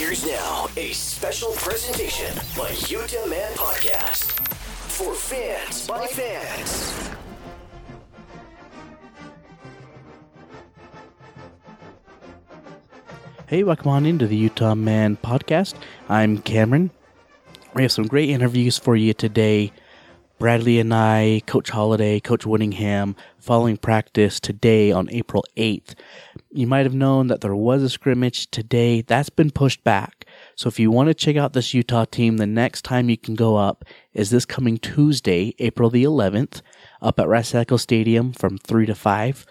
Here's now a special presentation by Utah Man Podcast for fans by fans. Hey, welcome on into the Utah Man podcast. I'm Cameron. We have some great interviews for you today. Bradlee and I, Coach Holliday, Coach Whittingham, following practice today on April 8th. You might have known that there was a scrimmage today. That's been pushed back. So if you want to check out this Utah team, the next time you can go up is this coming Tuesday, April the 11th, up at Eccles Stadium from 3 to 5.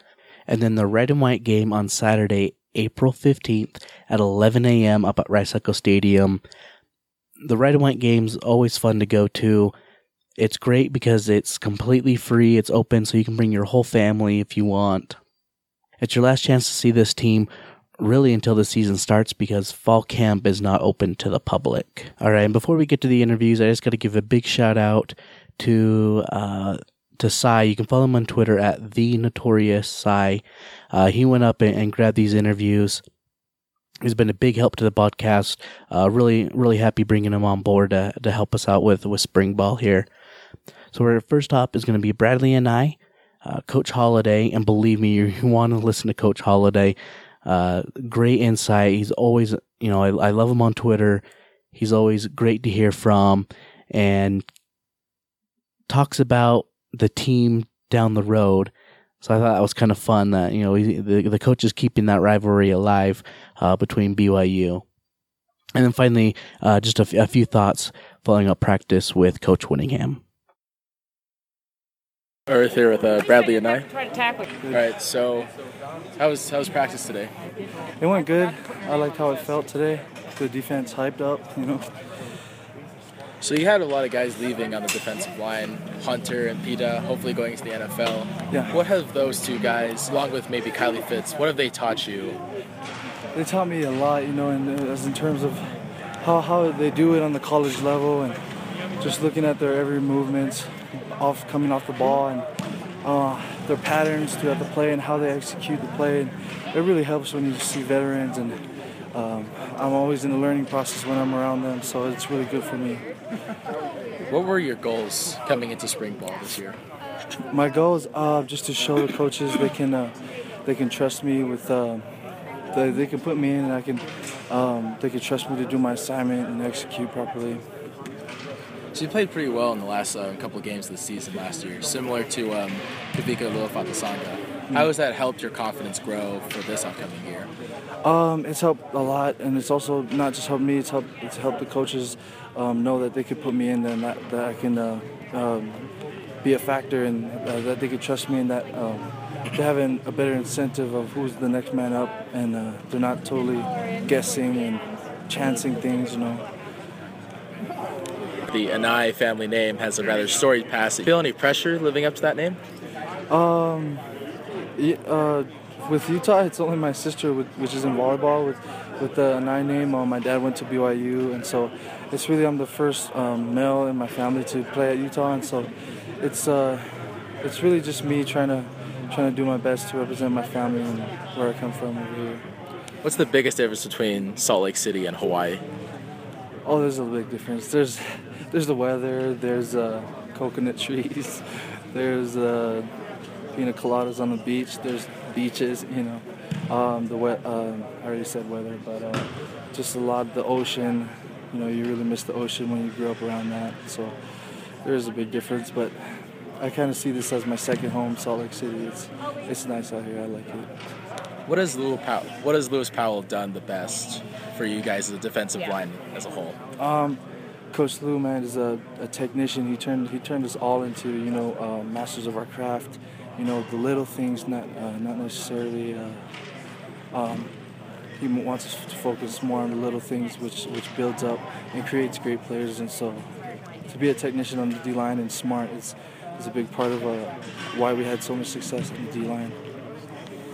And then the red and white game on Saturday, April 15th at 11 a.m. up at Rice-Eccles Stadium. The red and white game's always fun to go to. It's great because it's completely free. It's open so you can bring your whole family if you want. It's your last chance to see this team really until the season starts because fall camp is not open to the public. All right, and before we get to the interviews, I just got to give a big shout out to uh, to Cy. You can follow him on Twitter at the Notorious Cy. Uh, he went up and, and, grabbed these interviews. He's been a big help to the podcast. Uh, really, really happy bringing him on board to, to help us out with with spring ball here. So our first up is going to be Bradlee and I, uh, Coach Holliday, and believe me, you, you want to listen to Coach Holliday. Uh, great insight. He's always, you know, I, I love him on Twitter. He's always great to hear from, and talks about the team down the road. So I thought that was kind of fun that you know the the coach is keeping that rivalry alive uh, between BYU. And then finally, uh, just a, f- a few thoughts following up practice with Coach Whittingham. Earth here with uh, Bradlee and I. All right, so how was how was practice today? It went good. I liked how it felt today. The defense hyped up, you know. So you had a lot of guys leaving on the defensive line, Hunter and Pita, hopefully going to the NFL. Yeah. What have those two guys, along with maybe Kylie Fitts, what have they taught you? They taught me a lot, you know, in, as in terms of how, how they do it on the college level and just looking at their every movement off coming off the ball and uh, their patterns throughout the play and how they execute the play. And it really helps when you see veterans and um, I'm always in the learning process when I'm around them, so it's really good for me. What were your goals coming into spring ball this year? My goals uh, just to show the coaches they can uh, they can trust me with uh, they, they can put me in and I can um, they can trust me to do my assignment and execute properly. You played pretty well in the last uh, couple of games of the season last year, similar to um, Kavika Luafatasaga. Mm-hmm. How has that helped your confidence grow for this upcoming year? Um, it's helped a lot, and it's also not just helped me. It's helped. It's helped the coaches um, know that they could put me in there, and that, that I can uh, um, be a factor, and uh, that they could trust me, and that um, they're having a better incentive of who's the next man up, and uh, they're not totally guessing and chancing things, you know. The Anae family name has a rather storied past. Do you feel any pressure living up to that name? Um, uh, with Utah, it's only my sister, which is in volleyball, with with the Anae name. Uh, my dad went to BYU, and so it's really I'm the first um, male in my family to play at Utah, and so it's uh, it's really just me trying to trying to do my best to represent my family and where I come from over here. What's the biggest difference between Salt Lake City and Hawaii? Oh, there's a big difference. There's there's the weather. There's uh, coconut trees. There's uh, pina coladas on the beach. There's beaches. You know, um, the wet. Um, I already said weather, but uh, just a lot of the ocean. You know, you really miss the ocean when you grew up around that. So there is a big difference, but I kind of see this as my second home, Salt Lake City. It's it's nice out here. I like it. What has Lewis Powell, what has Lewis Powell done the best for you guys as a defensive yeah. line as a whole? Um, Coach Lou, man, is a, a, technician. He turned he turned us all into you know uh, masters of our craft. You know the little things, not uh, not necessarily. Uh, um, he wants us to focus more on the little things, which which builds up and creates great players. And so, to be a technician on the D line and smart is is a big part of uh, why we had so much success in the D line.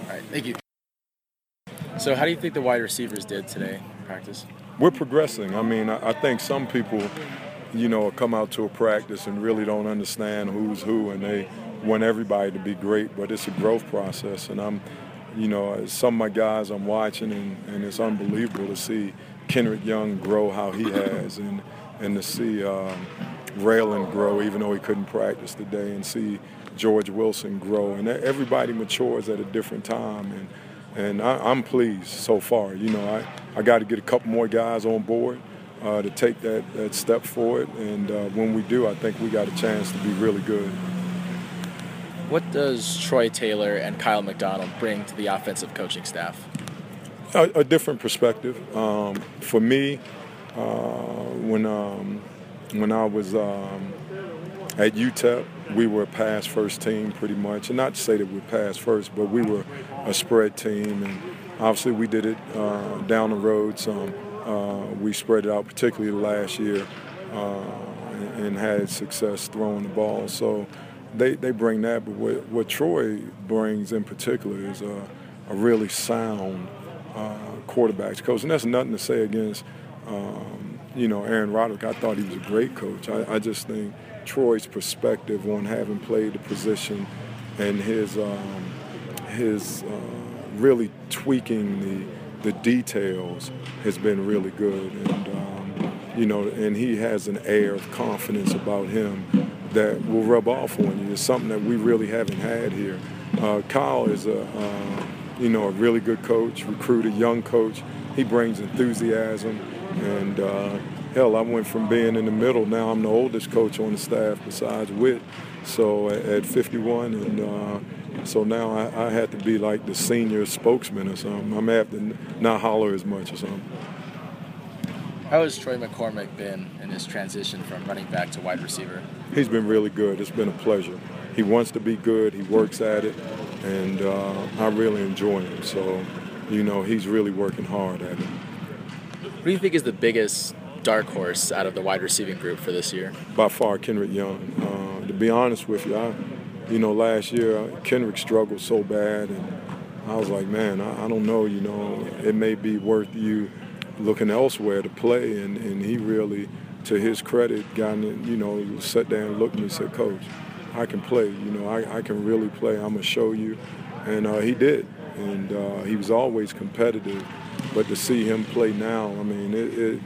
All right, thank you. So, how do you think the wide receivers did today in practice? We're progressing. I mean, I, I think some people, you know, come out to a practice and really don't understand who's who, and they want everybody to be great, but it's a growth process. And I'm, you know, some of my guys I'm watching, and, and it's unbelievable to see Kendrick Young grow how he has, and and to see um, Raelon grow, even though he couldn't practice today, and see George Wilson grow, and everybody matures at a different time, and and I, am pleased so far. You know, I, I got to get a couple more guys on board uh, to take that, that step forward, and uh, when we do, I think we got a chance to be really good. What does Troy Taylor and Kiel McDonald bring to the offensive coaching staff? A, a different perspective. Um, for me, uh, when um, when I was um, at UTEP, we were a pass first team pretty much. And not to say that we pass first, but we were a spread team. And obviously, we did it uh, down the road some. Uh, we spread it out, particularly last year, uh, and, and, had success throwing the ball. So they, they bring that. But what, what Troy brings in particular is a, a really sound uh, quarterbacks coach. And that's nothing to say against. Um, you know, Aaron Roderick, I thought he was a great coach. I, I just think Troy's perspective on having played the position and his um, his uh, really tweaking the the details has been really good, and um, you know, and he has an air of confidence about him that will rub off on you. It's something that we really haven't had here. Uh, Kyle is a uh, you know a really good coach, recruited young coach. He brings enthusiasm and uh, hell, I went from being in the middle. Now I'm the oldest coach on the staff besides Whit. So at 51, and uh, so now I, I had to be like the senior spokesman or something. I'm have to not holler as much or something. How has Troy McCormick been in his transition from running back to wide receiver? He's been really good. It's been a pleasure. He wants to be good. He works at it, and uh, I really enjoy him. So, you know, he's really working hard at it. What do you think is the biggest dark horse out of the wide receiving group for this year? By far, Kendrick Young. Uh, to be honest with you, I, you know, last year uh, Kendrick struggled so bad, and I was like, man, I, I, don't know. You know, it may be worth you looking elsewhere to play, and, and he really, to his credit, got in, you know, sat down, looked at me, and said, Coach, I can play. You know, I, I can really play. I'm gonna show you, and uh, he did, and uh, he was always competitive. But to see him play now, I mean, it, it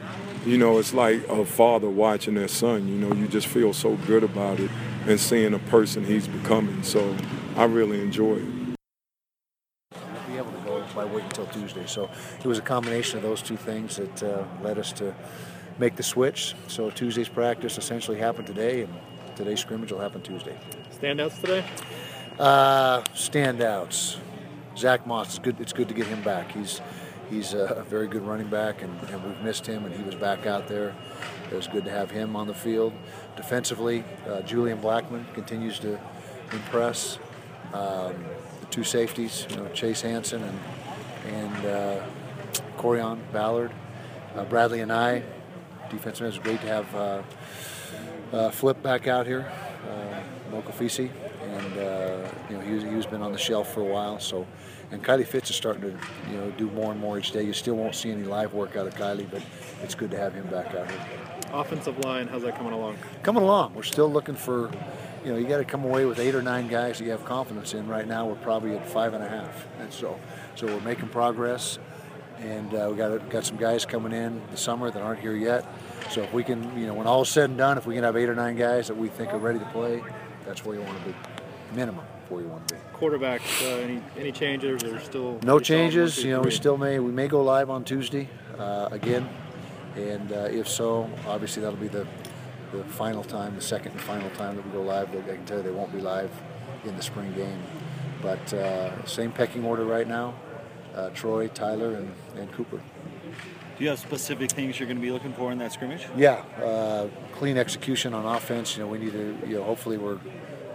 you know, it's like a father watching their son. You know, you just feel so good about it and seeing a person he's becoming. So I really enjoy it. I'll be able to go by waiting until Tuesday. So it was a combination of those two things that uh, led us to make the switch. So Tuesday's practice essentially happened today, and today's scrimmage will happen Tuesday. Standouts today? Uh, standouts. Zack Moss. It's good. It's good to get him back. He's he's a very good running back, and, and, we've missed him, and he was back out there. It was good to have him on the field. Defensively, uh, Julian Blackmon continues to impress. Um, the two safeties, you know, Chase Hansen and and uh, Corrion Ballard, uh, and I, defensive. It's great to have uh, uh, Flip back out here, uh, Mokofisi, you know he's, he's been on the shelf for a while, so and Kylie Fitts is starting to, you know, do more and more each day. You still won't see any live work out of Kylie, but it's good to have him back out here. Offensive line, how's that coming along? Coming along. We're still looking for, you know, you got to come away with eight or nine guys that you have confidence in. Right now, we're probably at five and a half, and so, so we're making progress. And uh, we got got some guys coming in the summer that aren't here yet. So if we can, you know, when all is said and done, if we can have eight or nine guys that we think are ready to play, that's where you want to be, minimum where you want to be. Quarterback, uh, any any changes or still? No changes. You know, we still may we may go live on Tuesday uh, again, and uh, if so, obviously that'll be the the final time, the second and final time that we go live. I can tell you they won't be live in the spring game, but uh, same pecking order right now: uh, Troy, Tyler, and, and Cooper. Do you have specific things you're going to be looking for in that scrimmage? Yeah, uh, clean execution on offense. You know, we need to. You know, hopefully we're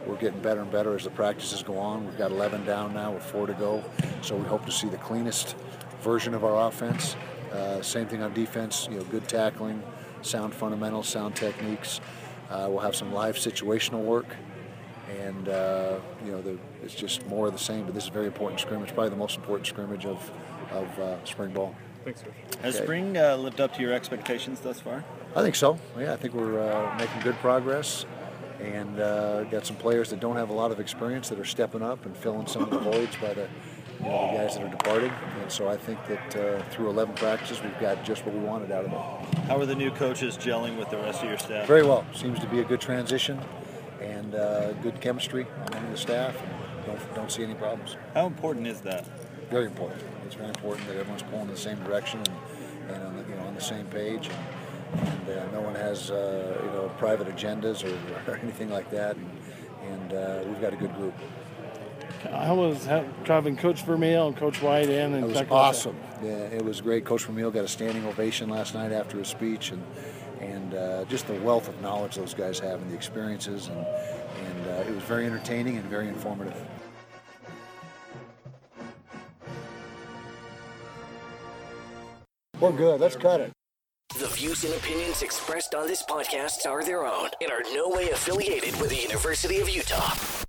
we're getting better and better as the practices go on. We've got 11 down now with four to go, so we hope to see the cleanest version of our offense. Uh, same thing on defense. You know, good tackling, sound fundamentals, sound techniques. Uh, we'll have some live situational work, and uh, you know, the, it's just more of the same. But this is a very important scrimmage, probably the most important scrimmage of of uh, spring ball. Thanks, sir. Has Okay. spring uh, lived up to your expectations thus far? I think so. Yeah, I think we're uh, making good progress, and uh, got some players that don't have a lot of experience that are stepping up and filling some of the voids by the, you know, the guys that are departing. And so I think that uh, through 11 practices, we've got just what we wanted out of it. How are the new coaches gelling with the rest of your staff? Very well. Seems to be a good transition, and uh, good chemistry among the staff. And don't don't see any problems. How important is that? Very important. It's very important that everyone's pulling in the same direction and, and on the, you know on the same page. And, and uh, no one has uh, you know private agendas or, or anything like that. And, and uh, we've got a good group. I was ha- having Coach Vermeil and Coach White in? And It was talk about that? awesome. Yeah, it was great. Coach Vermeil got a standing ovation last night after his speech, and and uh, just the wealth of knowledge those guys have and the experiences, and and uh, it was very entertaining and very informative. We're good. Let's cut it. The views and opinions expressed on this podcast are their own and are no way affiliated with the University of Utah.